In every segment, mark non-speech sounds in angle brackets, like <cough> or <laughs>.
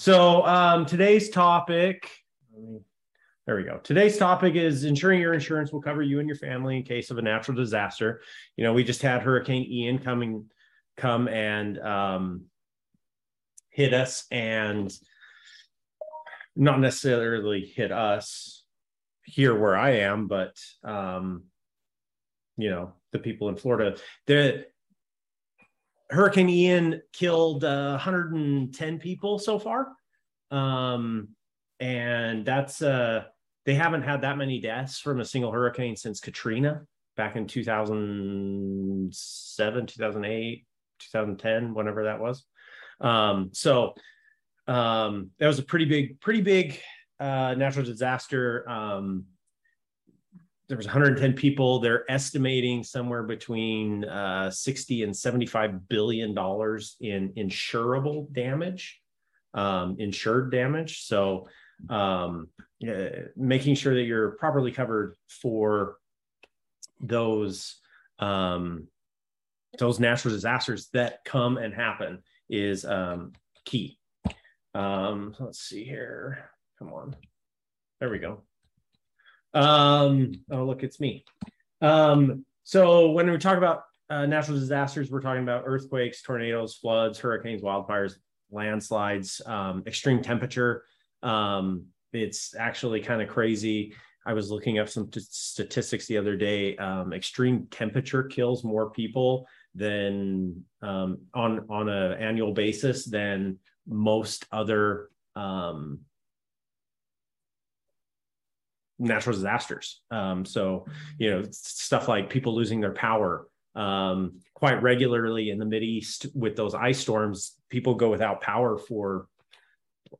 So um, today's topic, there we go. Today's topic is ensuring your insurance will cover you and your family in case of a natural disaster. You know, we just had Hurricane Ian coming, come and um, hit us, and not necessarily hit us here where I am, but um, you know, the people in Florida. The Hurricane Ian killed uh, 110 people so far. Um, and that's, uh, they haven't had that many deaths from a single hurricane since Katrina back in 2007, 2008, 2010, whenever that was. Um, so um, that was a pretty big, pretty big uh, natural disaster. Um, there was 110 people. They're estimating somewhere between uh, 60 and 75 billion dollars in insurable damage, um, insured damage. So, um, making sure that you're properly covered for those um, those natural disasters that come and happen is um, key. Um, let's see here. Come on. There we go. Um, oh, look, it's me. Um, so when we talk about uh, natural disasters, we're talking about earthquakes, tornadoes, floods, hurricanes, wildfires, landslides, um, extreme temperature. Um, it's actually kind of crazy. I was looking up some t- statistics the other day. Um, extreme temperature kills more people than um, on on an annual basis than most other um, natural disasters. Um, so, you know, stuff like people losing their power um, quite regularly in the Midwest with those ice storms. People go without power for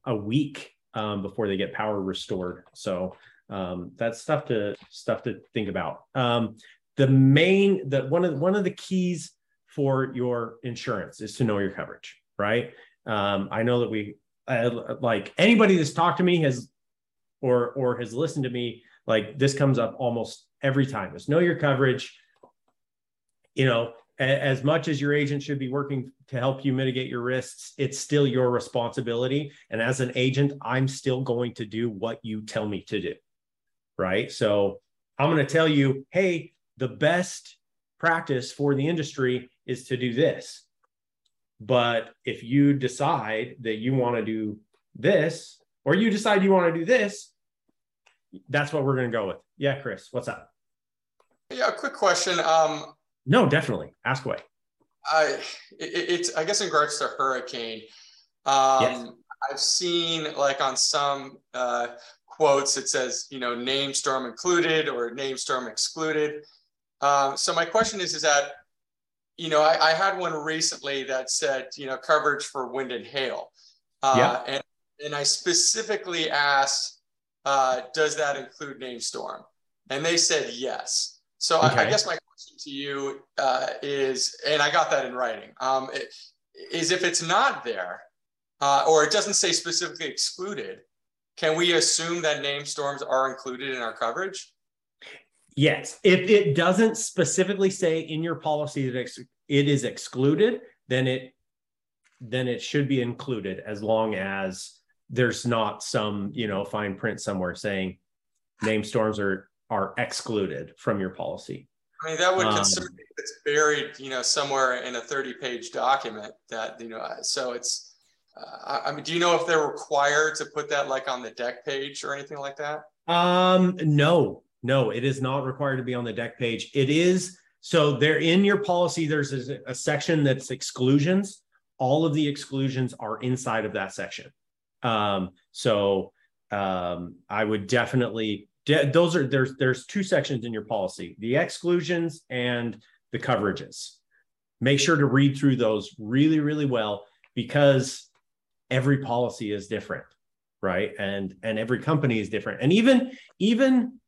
a week um, before they get power restored. So um, that's stuff to stuff to think about. Um, the main the one of one of the keys for your insurance is to know your coverage, right? Um, I know that we uh, like anybody that's talked to me has or or has listened to me like this comes up almost every time. Is know your coverage. You know as much as your agent should be working to help you mitigate your risks it's still your responsibility. And as an agent i'm still going to do what you tell me to do right? So i'm going to tell you hey the best practice for the industry is to do this. But if you decide that you want to do this or you decide you want to do this, that's what we're going to go with. Yeah, Chris, what's up? Yeah, a quick question. Um, no, definitely. Ask away. I it, it's I guess in regards to hurricane. Um, yes. I've seen like on some uh, quotes it says you know name storm included or name storm excluded. Um, so my question is is that you know I, I, had one recently that said you know coverage for wind and hail. Uh, yeah. And and I specifically asked, uh, does that include name storm? And they said yes. So okay. I, I, guess my question to you uh, is, and I got that in writing, um, it, is if it's not there, uh, or it doesn't say specifically excluded, can we assume that name storms are included in our coverage? Yes. If it doesn't specifically say in your policy that it is excluded, then it then it should be included as long as there's not some you know fine print somewhere saying name storms are are excluded from your policy. I mean that would um, concern me if it's buried you know somewhere in a 30 page document that you know so it's uh, i mean do you know if they're required to put that like on the dec page or anything like that? Um no no it is not required to be on the dec page. It is so there in your policy there's a, a section that's exclusions. All of the exclusions are inside of that section um, so um, I would definitely de- those are there's there's two sections in your policy: the exclusions and the coverages. Make sure to read through those really really well because every policy is different, right? And and every company is different, and even even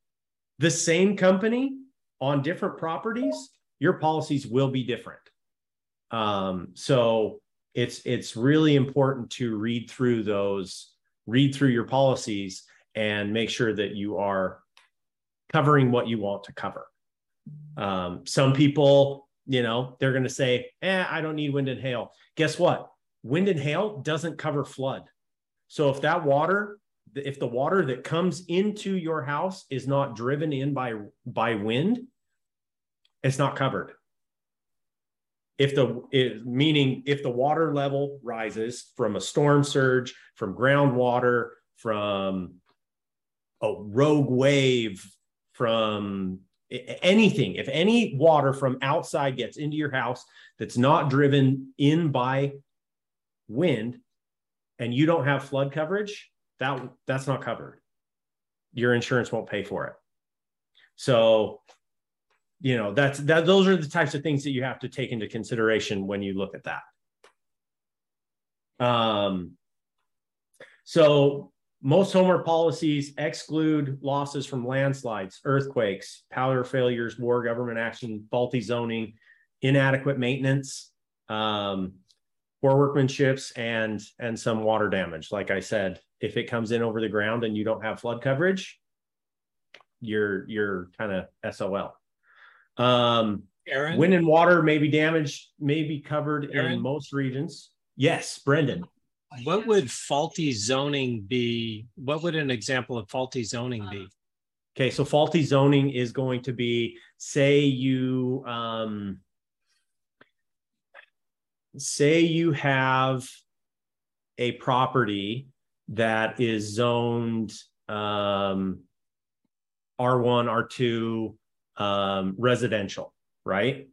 the same company on different properties, your policies will be different. Um, so it's it's really important to read through those read through your policies and make sure that you are covering what you want to cover. Um, some people you know they're going to say eh, i don't need wind and hail. Guess what? Wind and hail doesn't cover flood. So if that water, if the water that comes into your house is not driven in by by wind, it's not covered. If the meaning if the water level rises from a storm surge, from groundwater, from a rogue wave, from anything, if any water from outside gets into your house that's not driven in by wind and you don't have flood coverage, that that's not covered. Your insurance won't pay for it. So, you know, that's that those are the types of things that you have to take into consideration when you look at that. Um so most homeowner policies exclude losses from landslides, earthquakes, power failures, war, government action, faulty zoning, inadequate maintenance, um, poor workmanships, and and some water damage. Like I said, if it comes in over the ground and you don't have flood coverage, you're you're kind of SOL. Um, Aaron? wind and water may be damaged, may be covered Aaron? in most regions. Yes, Brendan what would faulty zoning be? What would an example of faulty zoning be? Okay, so faulty zoning is going to be, say you, um, say you have a property that is zoned um, R1, R2 um, residential, right?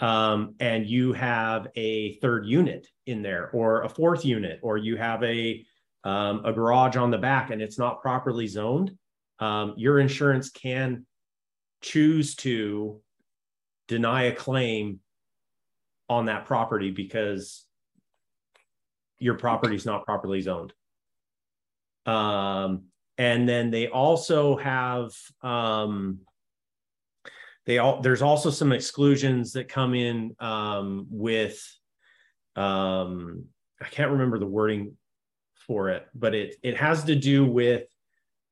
um, and you have a third unit in there or a fourth unit or you have a um, a garage on the back and it's not properly zoned um, your insurance can choose to deny a claim on that property because your property is not properly zoned um, and then they also have um, they all there's also some exclusions that come in um, with um, I can't remember the wording for it, but it it has to do with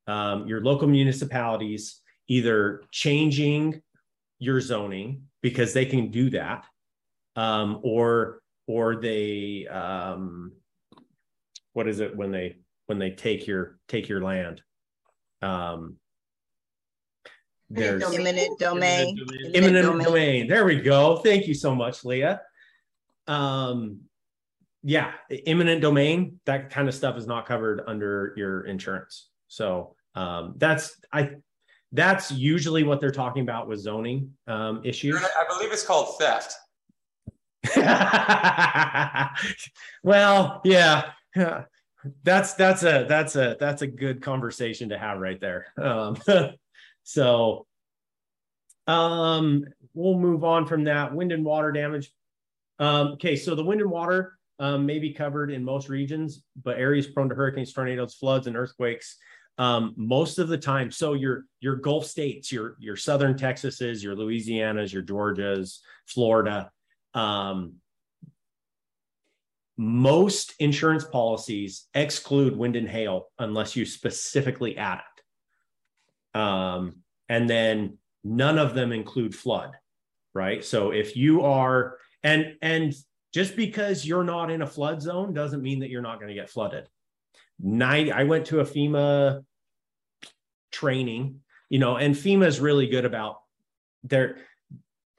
um, your local municipalities either changing your zoning because they can do that, um, or or they um, what is it when they when they take your take your land? Um, there's eminent domain. Eminent domain. domain. There we go. Thank you so much, Leah. Um, yeah, eminent domain, that kind of stuff is not covered under your insurance. So um, that's I that's usually what they're talking about with zoning um, issues. I believe it's called theft. <laughs> well, yeah. That's that's a that's a that's a good conversation to have right there. Um, <laughs> So um, we'll move on from that. Wind and water damage. Um, okay, so the wind and water um, may be covered in most regions, but areas prone to hurricanes, tornadoes, floods, and earthquakes um, most of the time. So your your Gulf states, your your southern Texases, your Louisianas, your Georgias, Florida. Um, most insurance policies exclude wind and hail unless you specifically add it. Um, and then none of them include flood, right? So if you are, and, and just because you're not in a flood zone doesn't mean that you're not going to get flooded. Night, I went to a FEMA training, you know, and FEMA is really good about their,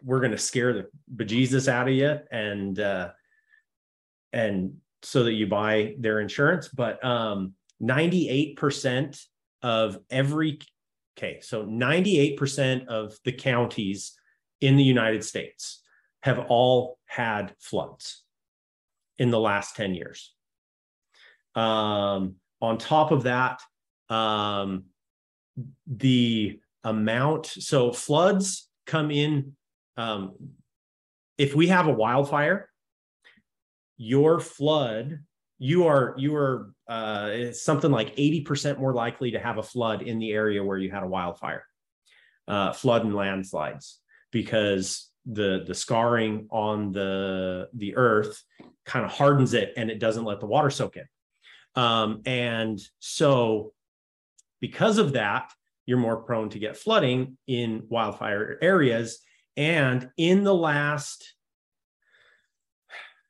we're going to scare the bejesus out of you and, uh, and so that you buy their insurance. But um, 98% of every Okay, so 98% of the counties in the United States have all had floods in the last 10 years. Um, on top of that, um, the amount, so floods come in. Um, if we have a wildfire, your flood you are you are uh, something like 80% more likely to have a flood in the area where you had a wildfire uh, flood and landslides because the the scarring on the the earth kind of hardens it and it doesn't let the water soak in. Um, and so because of that you're more prone to get flooding in wildfire areas. And in the last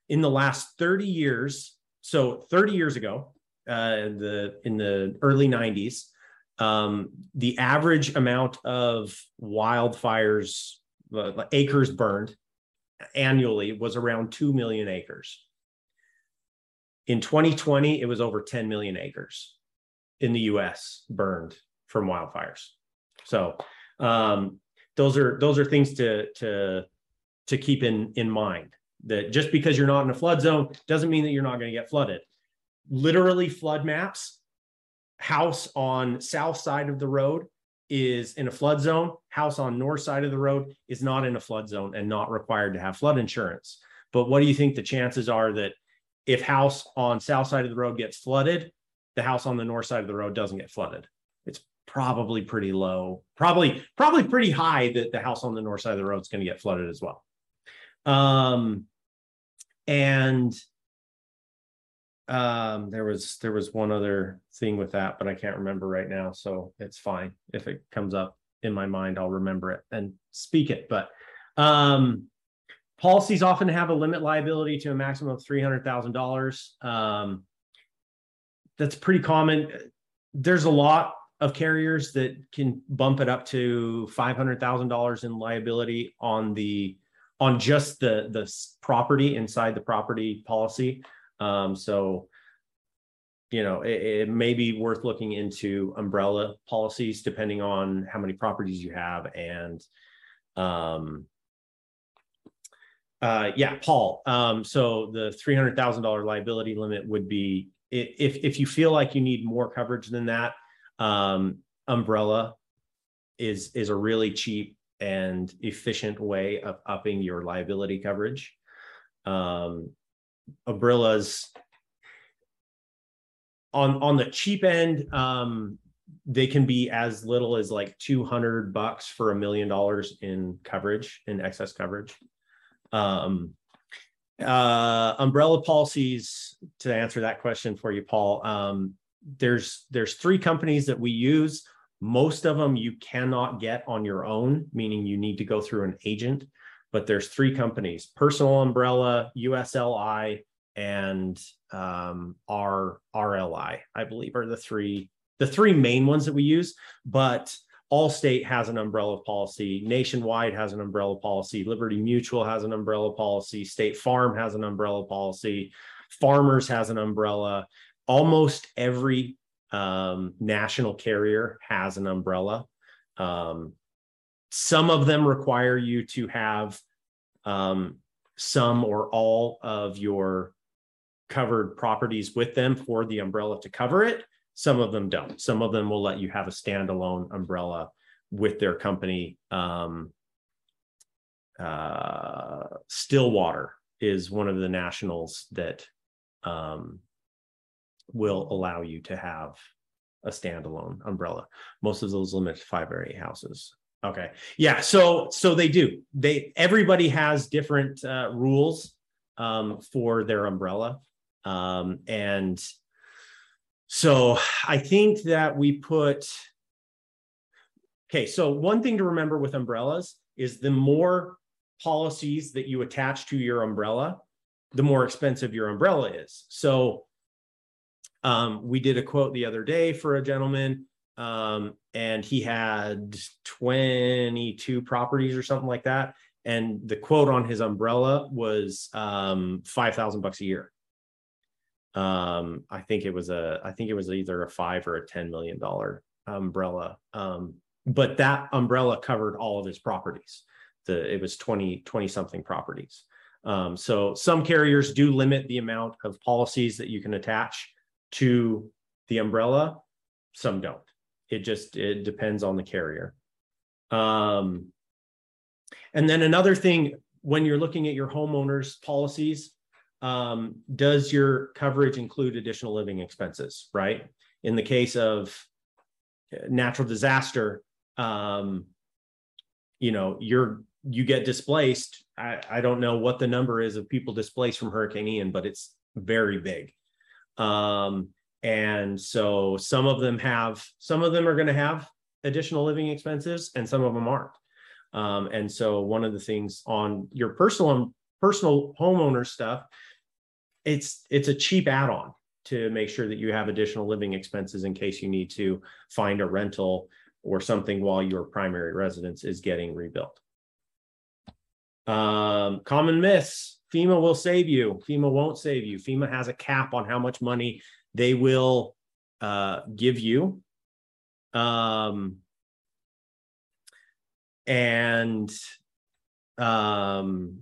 in the last 30 years so 30 years ago, uh, the in the early 90s, um, the average amount of wildfires, uh, acres burned annually was around 2 million acres. In 2020, it was over 10 million acres in the US burned from wildfires. So um, those are those are things to to to keep in in mind that just because you're not in a flood zone doesn't mean that you're not going to get flooded. Literally flood maps, house on south side of the road is in a flood zone, house on north side of the road is not in a flood zone and not required to have flood insurance. But what do you think the chances are that if house on south side of the road gets flooded, the house on the north side of the road doesn't get flooded? It's probably pretty low, probably probably pretty high that the house on the north side of the road is going to get flooded as well. Um, and um, there was there was one other thing with that, but I can't remember right now, so it's fine. If it comes up in my mind, I'll remember it and speak it. But um, policies often have a limit liability to a maximum of three hundred thousand um, dollars. That's pretty common. There's a lot of carriers that can bump it up to five hundred thousand dollars in liability on the on just the the property inside the property policy. Um, so, you know, it, it, may be worth looking into umbrella policies depending on how many properties you have and um, uh, yeah, Paul. Um, so the three hundred thousand dollar liability limit would be if if you feel like you need more coverage than that. Um, umbrella is is a really cheap and efficient way of upping your liability coverage. Um, umbrellas on on the cheap end, um, they can be as little as like 200 bucks for a million dollars in coverage in excess coverage. Um, uh, umbrella policies to answer that question for you, Paul. Um, there's there's three companies that we use. Most of them you cannot get on your own, meaning you need to go through an agent. But there's three companies: Personal Umbrella, USLI, and um, R RLI. I believe are the three the three main ones that we use. But Allstate has an umbrella policy. Nationwide has an umbrella policy. Liberty Mutual has an umbrella policy. State Farm has an umbrella policy. Farmers has an umbrella. Almost every um, national carrier has an umbrella. Um, some of them require you to have um, some or all of your covered properties with them for the umbrella to cover it. Some of them don't. Some of them will let you have a standalone umbrella with their company. Um, uh, Stillwater is one of the nationals that um, will allow you to have a standalone umbrella. Most of those limit five or eight houses. Okay. Yeah. So so they do. They everybody has different uh, rules um, for their umbrella, um, and so I think that we put. Okay. So one thing to remember with umbrellas is the more policies that you attach to your umbrella, the more expensive your umbrella is. So um, we did a quote the other day for a gentleman, um, and he had 22 properties or something like that. And the quote on his umbrella was um, 5,000 bucks a year. Um, I think it was a, I think it was either a five or a $10 million umbrella. Um, but that umbrella covered all of his properties. The, it was 20, 20 something properties. Um, so some carriers do limit the amount of policies that you can attach to the umbrella, some don't. It just it depends on the carrier. Um, and then another thing, when you're looking at your homeowners policies, um, does your coverage include additional living expenses? Right. In the case of natural disaster, um, you know, you're you get displaced. I, I don't know what the number is of people displaced from Hurricane Ian, but it's very big. Um, and so some of them have, some of them are going to have additional living expenses and some of them aren't. Um, and so one of the things on your personal personal homeowner stuff, it's it's a cheap add-on to make sure that you have additional living expenses in case you need to find a rental or something while your primary residence is getting rebuilt. Um, common myths FEMA will save you, FEMA won't save you. FEMA has a cap on how much money they will uh, give you. Um, and um,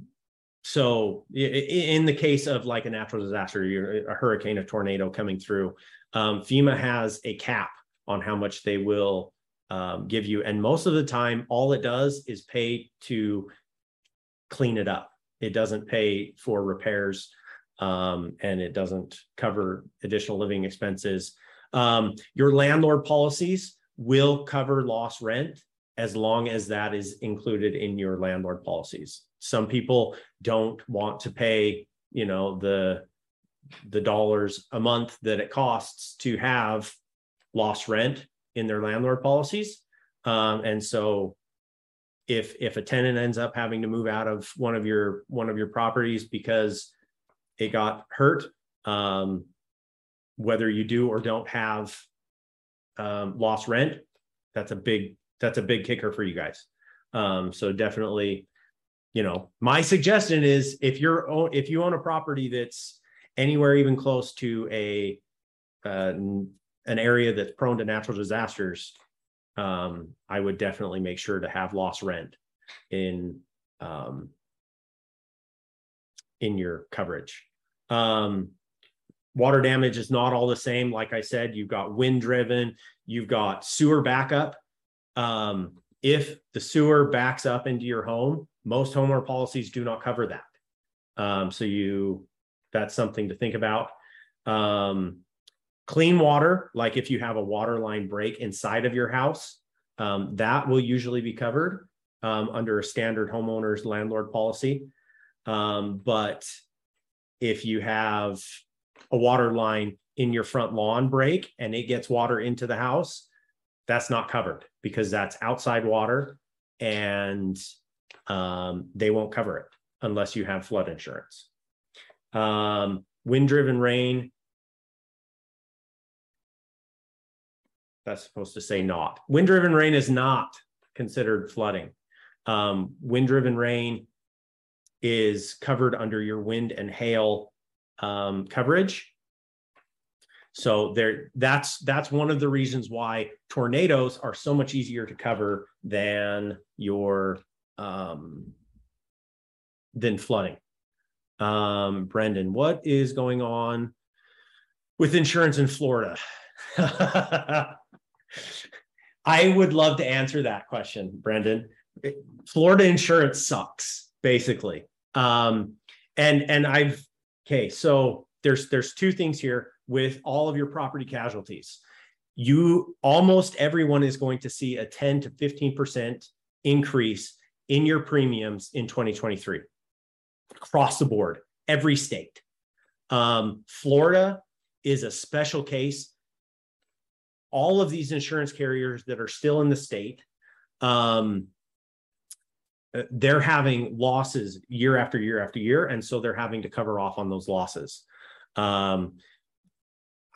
so in the case of like a natural disaster, a hurricane, a tornado coming through, um, FEMA has a cap on how much they will um, give you. And most of the time, all it does is pay to clean it up. It doesn't pay for repairs um, and it doesn't cover additional living expenses. Um, your landlord policies will cover lost rent as long as that is included in your landlord policies. Some people don't want to pay, you know, the the dollars a month that it costs to have lost rent in their landlord policies. Um, and so if if a tenant ends up having to move out of one of your one of your properties because it got hurt, um, whether you do or don't have um, lost rent, that's a big that's a big kicker for you guys. Um, so definitely, you know, my suggestion is if you're if you own a property that's anywhere even close to a uh, an area that's prone to natural disasters, um, I would definitely make sure to have lost rent in um, in your coverage. Um, water damage is not all the same. Like I said, you've got wind driven, you've got sewer backup. Um, if the sewer backs up into your home, most homeowner policies do not cover that. Um, so you, that's something to think about. Um, clean water, like if you have a water line break inside of your house, um, that will usually be covered um, under a standard homeowner's landlord policy. Um, but if you have a water line in your front lawn break and it gets water into the house, that's not covered because that's outside water and um, they won't cover it unless you have flood insurance. Um, wind driven rain, that's supposed to say not. Wind driven rain is not considered flooding. Um, wind driven rain is covered under your wind and hail um, coverage. So there, that's that's one of the reasons why tornadoes are so much easier to cover than your um, than flooding. Um, Brendan, what is going on with insurance in Florida? <laughs> I would love to answer that question, Brendan. Florida insurance sucks, basically. Um, and and I've okay, so there's there's two things here with all of your property casualties. You almost everyone is going to see a 10 to 15% increase in your premiums in 2023 across the board, every state. Um, Florida is a special case. All of these insurance carriers that are still in the state, um, uh, they're having losses year after year after year, and so they're having to cover off on those losses. Um,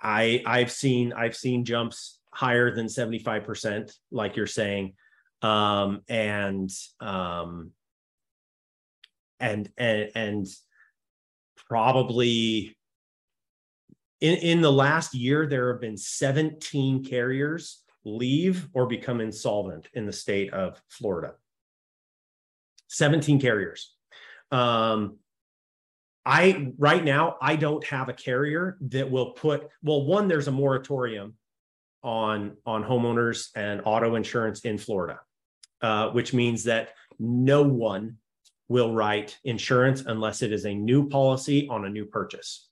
I I've seen I've seen jumps higher than 75%, like you're saying. Um, and um and and and probably in, in the last year, there have been 17 carriers leave or become insolvent in the state of Florida. 17 carriers. Um, I right now I don't have a carrier that will put well one there's a moratorium on on homeowners and auto insurance in Florida, uh, which means that no one will write insurance unless it is a new policy on a new purchase.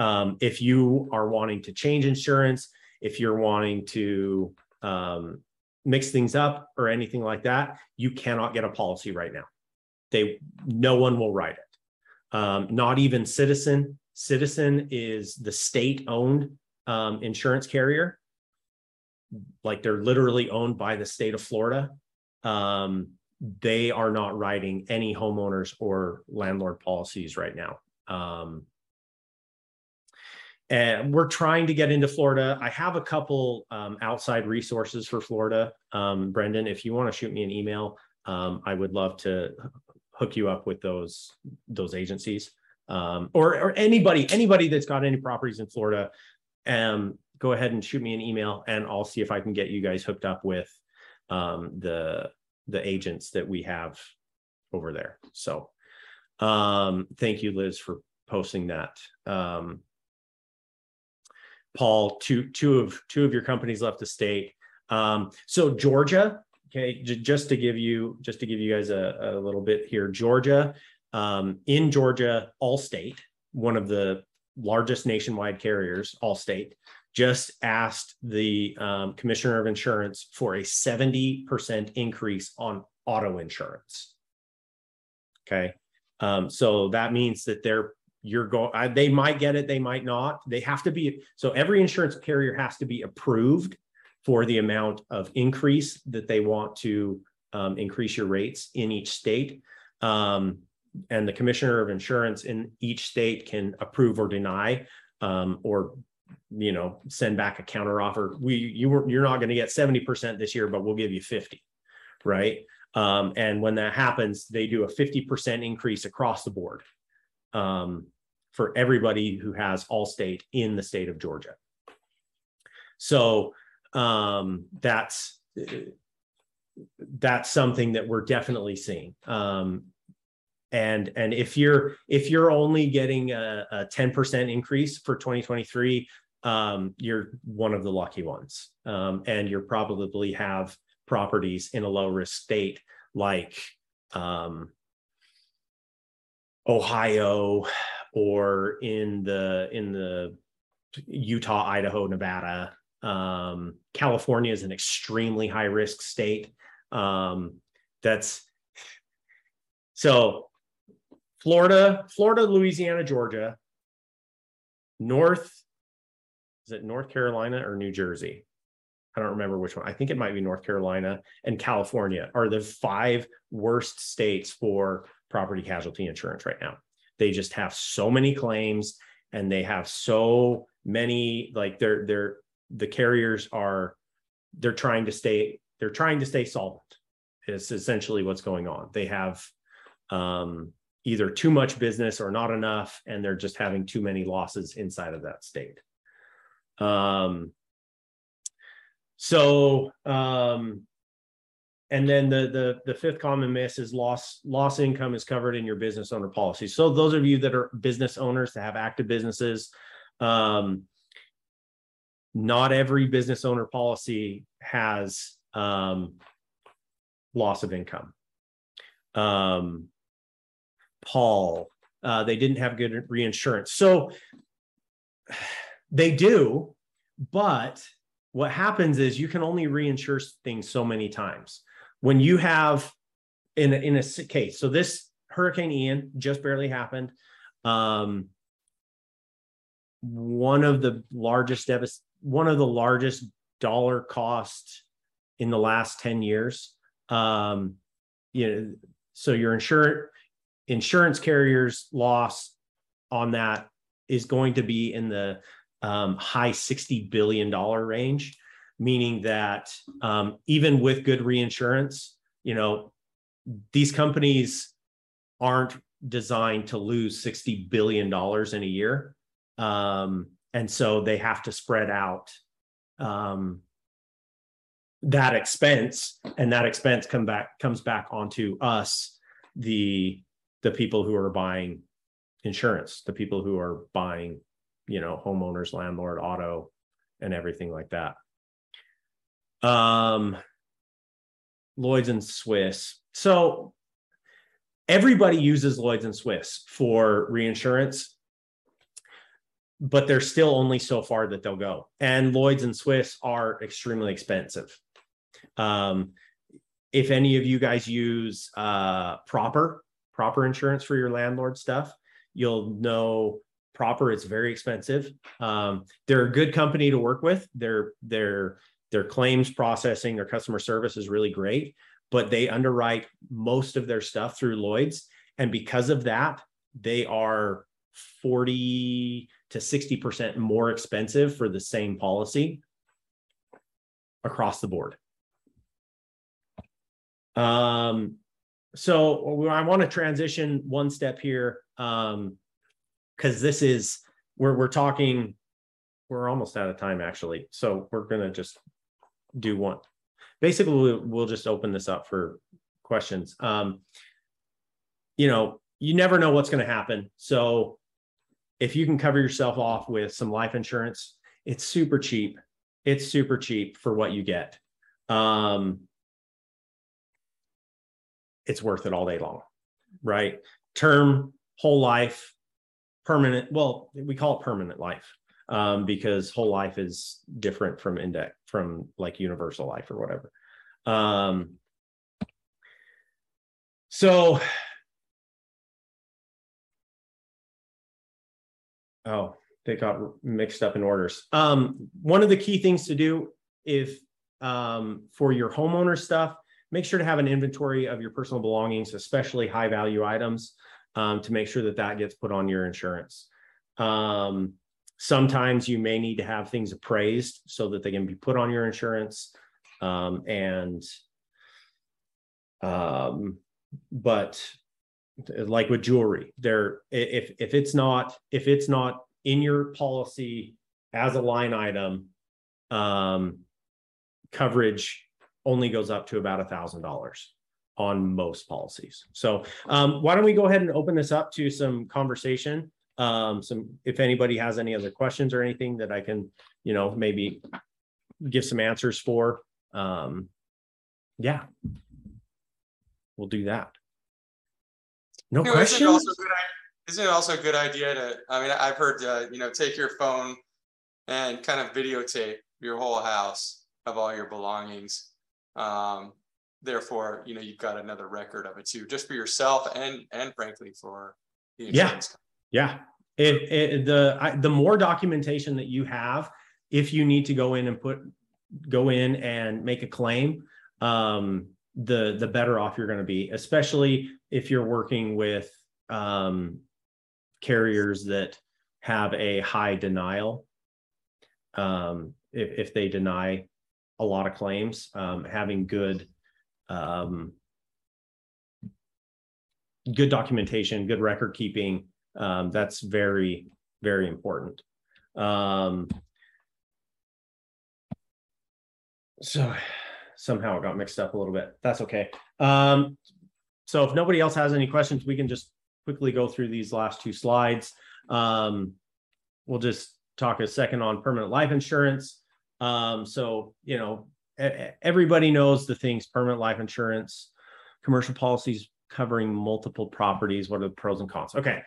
Um, if you are wanting to change insurance, if you're wanting to um, mix things up or anything like that, you cannot get a policy right now. They no one will write it um, not even Citizen. Citizen is the state owned um, insurance carrier. Like they're literally owned by the state of Florida. Um, they are not writing any homeowners or landlord policies right now. Um, and we're trying to get into Florida. I have a couple um, outside resources for Florida. Um, Brendan, if you want to shoot me an email, um, I would love to hook you up with those those agencies um, or or anybody anybody that's got any properties in Florida. Um, go ahead and shoot me an email, and I'll see if I can get you guys hooked up with um, the the agents that we have over there. So, um, thank you, Liz, for posting that. Paul, two two of two of your companies left the state. Um, so Georgia, okay, j- just to give you just to give you guys a, a little bit here, Georgia, um, in Georgia, Allstate, one of the largest nationwide carriers, Allstate, just asked the um, commissioner of insurance for a 70% increase on auto insurance. Okay. Um, so that means that they're you're going they might get it they might not. They have to be so every insurance carrier has to be approved for the amount of increase that they want to um, increase your rates in each state. Um, and the commissioner of insurance in each state can approve or deny um, or you know send back a counter offer we you were you're not going to get 70% this year but we'll give you 50 right? Um, and when that happens they do a 50% increase across the board um, for everybody who has Allstate in the state of Georgia. So um, that's that's something that we're definitely seeing. Um, and and if you're if you're only getting a, a 10% increase for 2023, um, you're one of the lucky ones. Um, and you probably have properties in a low risk state like um, Ohio or in the in the Utah, Idaho, Nevada. Um, California is an extremely high risk state. Um, that's so Florida, Florida, Louisiana, Georgia, North, is it North Carolina or New Jersey? I don't remember which one. I think it might be North Carolina and California are the five worst states for property casualty insurance right now. They just have so many claims and they have so many like they're they're the carriers are they're trying to stay they're trying to stay solvent. It's essentially what's going on. They have um, either too much business or not enough, and they're just having too many losses inside of that state. Um, so um, and then the the the fifth common miss is loss loss income is covered in your business owner policy. So those of you that are business owners that have active businesses, um, not every business owner policy has um, loss of income. Um, Paul, uh, they didn't have good reinsurance, so they do, but what happens is you can only reinsure things so many times when you have in a, in a case, so this Hurricane Ian just barely happened. Um, one of the largest devast- one of the largest dollar cost in the last 10 years. Um, you know, so your insurance insurance carriers loss on that is going to be in the um, high 60 billion dollar range meaning that um, even with good reinsurance, you know, these companies aren't designed to lose $60 billion in a year. Um, and so they have to spread out um, that expense and that expense come back comes back onto us the the people who are buying insurance the people who are buying you know homeowners landlord auto and everything like that um, Lloyd's and Swiss. So everybody uses Lloyd's and Swiss for reinsurance, but they're still only so far that they'll go. And Lloyd's and Swiss are extremely expensive. Um, if any of you guys use uh, proper proper insurance for your landlord stuff, you'll know proper it's very expensive. Um, they're a good company to work with. They're they're their claims processing, their customer service is really great, but they underwrite most of their stuff through Lloyd's. And because of that, they are 40 to 60% more expensive for the same policy across the board. Um, so I want to transition one step here um, because this is we're we're talking we're almost out of time actually. So we're gonna just do one. Basically, we'll, we'll just open this up for questions. Um, you know, you never know what's going to happen. So if you can cover yourself off with some life insurance, it's super cheap. It's super cheap for what you get. Um, it's worth it all day long, right? Term, whole life, permanent. Well, we call it permanent life um, because whole life is different from index from like universal life or whatever. Um, so Oh, they got mixed up in orders. Um, one of the key things to do if um, for your homeowner stuff, make sure to have an inventory of your personal belongings, especially high value items, um, to make sure that that gets put on your insurance. Um, sometimes you may need to have things appraised so that they can be put on your insurance. Um, and um, but like with jewelry there if if it's not if it's not in your policy as a line item um coverage only goes up to about a thousand dollars on most policies so um why don't we go ahead and open this up to some conversation um some if anybody has any other questions or anything that i can you know maybe give some answers for um yeah we'll do that no you know, questions. Isn't it, good, isn't it, also a good idea to? I mean, I've heard uh, you know take your phone and kind of videotape your whole house of all your belongings. Um, therefore, you know you've got another record of it too, just for yourself and and frankly for the insurance. Yeah, company. yeah. The I, the more documentation that you have, if you need to go in and put go in and make a claim, um, the the better off you're going to be, especially if you're working with um, carriers that have a high denial, um, if, if they deny a lot of claims, um, having good um, good documentation, good record keeping, um, that's very very important. Um, so somehow it got mixed up a little bit. That's okay. Um, so if nobody else has any questions, we can just quickly go through these last two slides. Um, we'll just talk a second on permanent life insurance. Um, so, you know, everybody knows the things permanent life insurance, commercial policies covering multiple properties. What are the pros and cons? Okay.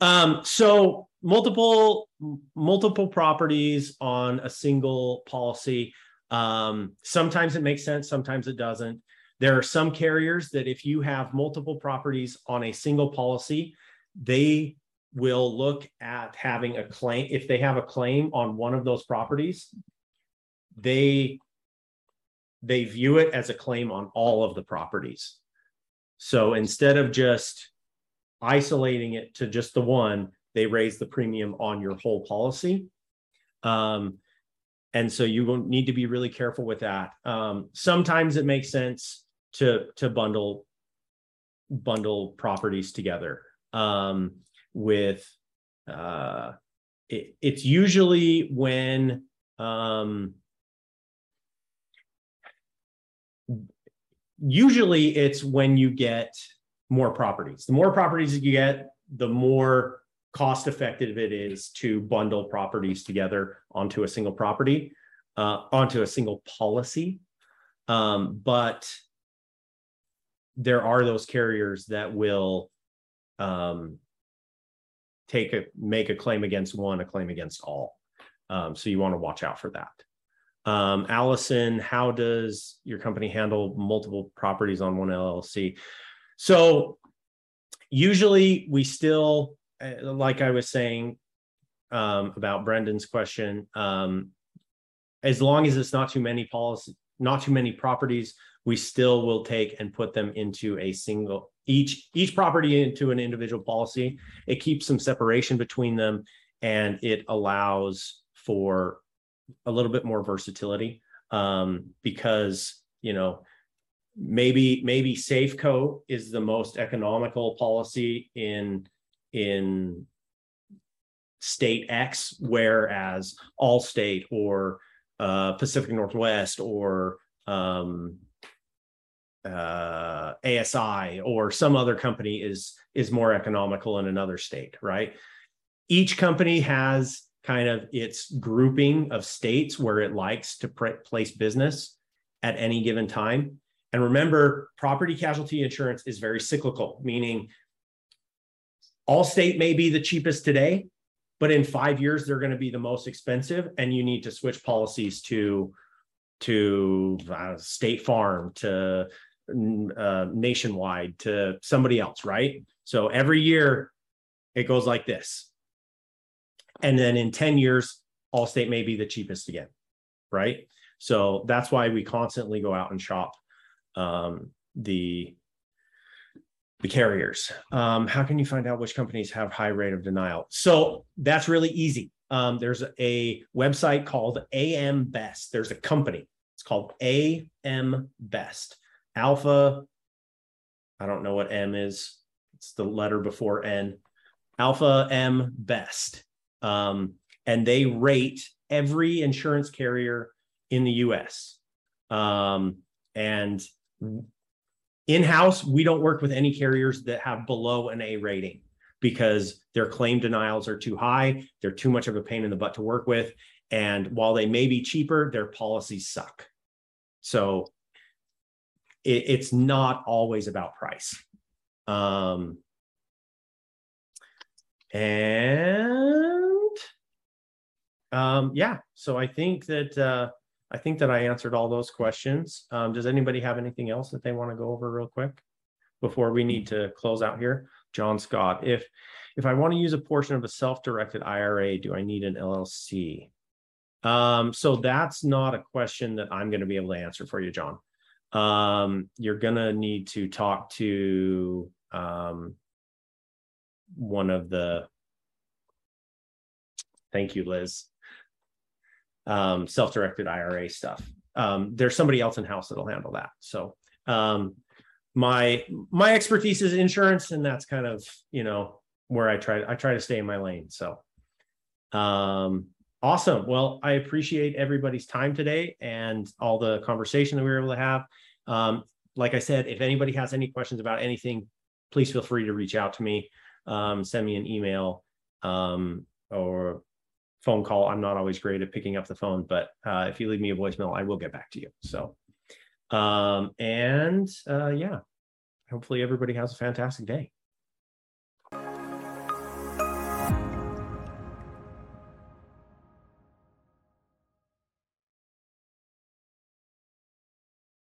Um, so multiple multiple properties on a single policy. Um, sometimes it makes sense, sometimes it doesn't. There are some carriers that if you have multiple properties on a single policy, they will look at having a claim. If they have a claim on one of those properties, they they view it as a claim on all of the properties. So instead of just isolating it to just the one, they raise the premium on your whole policy. Um, and so you will need to be really careful with that. Um, sometimes it makes sense to to bundle bundle properties together um, with uh, it, it's usually when um, usually it's when you get more properties the more properties you get the more cost effective it is to bundle properties together onto a single property uh, onto a single policy um, but there are those carriers that will um, take a make a claim against one, a claim against all. Um, so you want to watch out for that. Um, Allison, how does your company handle multiple properties on one LLC? So usually we still, uh, like I was saying um, about Brendan's question, um, as long as it's not too many policy, not too many properties, we still will take and put them into a single each each property into an individual policy. It keeps some separation between them. and it allows for a little bit more versatility um, because you know maybe maybe Safeco is the most economical policy in in state X, whereas Allstate or uh, Pacific Northwest or um, uh, ASI or some other company is is more economical in another state, right? Each company has kind of its grouping of states where it likes to place business at any given time. And remember, property casualty insurance is very cyclical, meaning Allstate may be the cheapest today, but in five years they're going to be the most expensive, and you need to switch policies to to uh, State Farm to uh, Nationwide to somebody else, right? So every year it goes like this, and then in ten years, Allstate may be the cheapest again, right? So that's why we constantly go out and shop um, the the carriers. Um, how can you find out which companies have high rate of denial? So that's really easy. Um, there's a website called AM Best. There's a company. It's called AM Best. Alpha. I don't know what M is. It's the letter before N. Alpha M Best. Um, and they rate every insurance carrier in the US. Um, and in house, we don't work with any carriers that have below an A rating because their claim denials are too high. They're too much of a pain in the butt to work with. And while they may be cheaper, their policies suck. So it, it's not always about price. Um, and um, yeah, so I think that uh, I think that I answered all those questions. Um, does anybody have anything else that they want to go over real quick before we need to close out here? John Scott, if if I want to use a portion of a self-directed IRA, do I need an LLC? Um, so that's not a question that I'm going to be able to answer for you, John. Um, you're going to need to talk to um, one of the. Thank you, Liz um, self-directed IRA stuff. Um, there's somebody else in house that'll handle that. So um, my my expertise is insurance, and that's kind of you know where I try I try to stay in my lane. So um, awesome. Well, I appreciate everybody's time today and all the conversation that we were able to have. Um, like I said, if anybody has any questions about anything, please feel free to reach out to me. Um, send me an email or phone call. I'm not always great at picking up the phone, but uh, if you leave me a voicemail, I will get back to you. So, um, and uh, yeah, hopefully everybody has a fantastic day.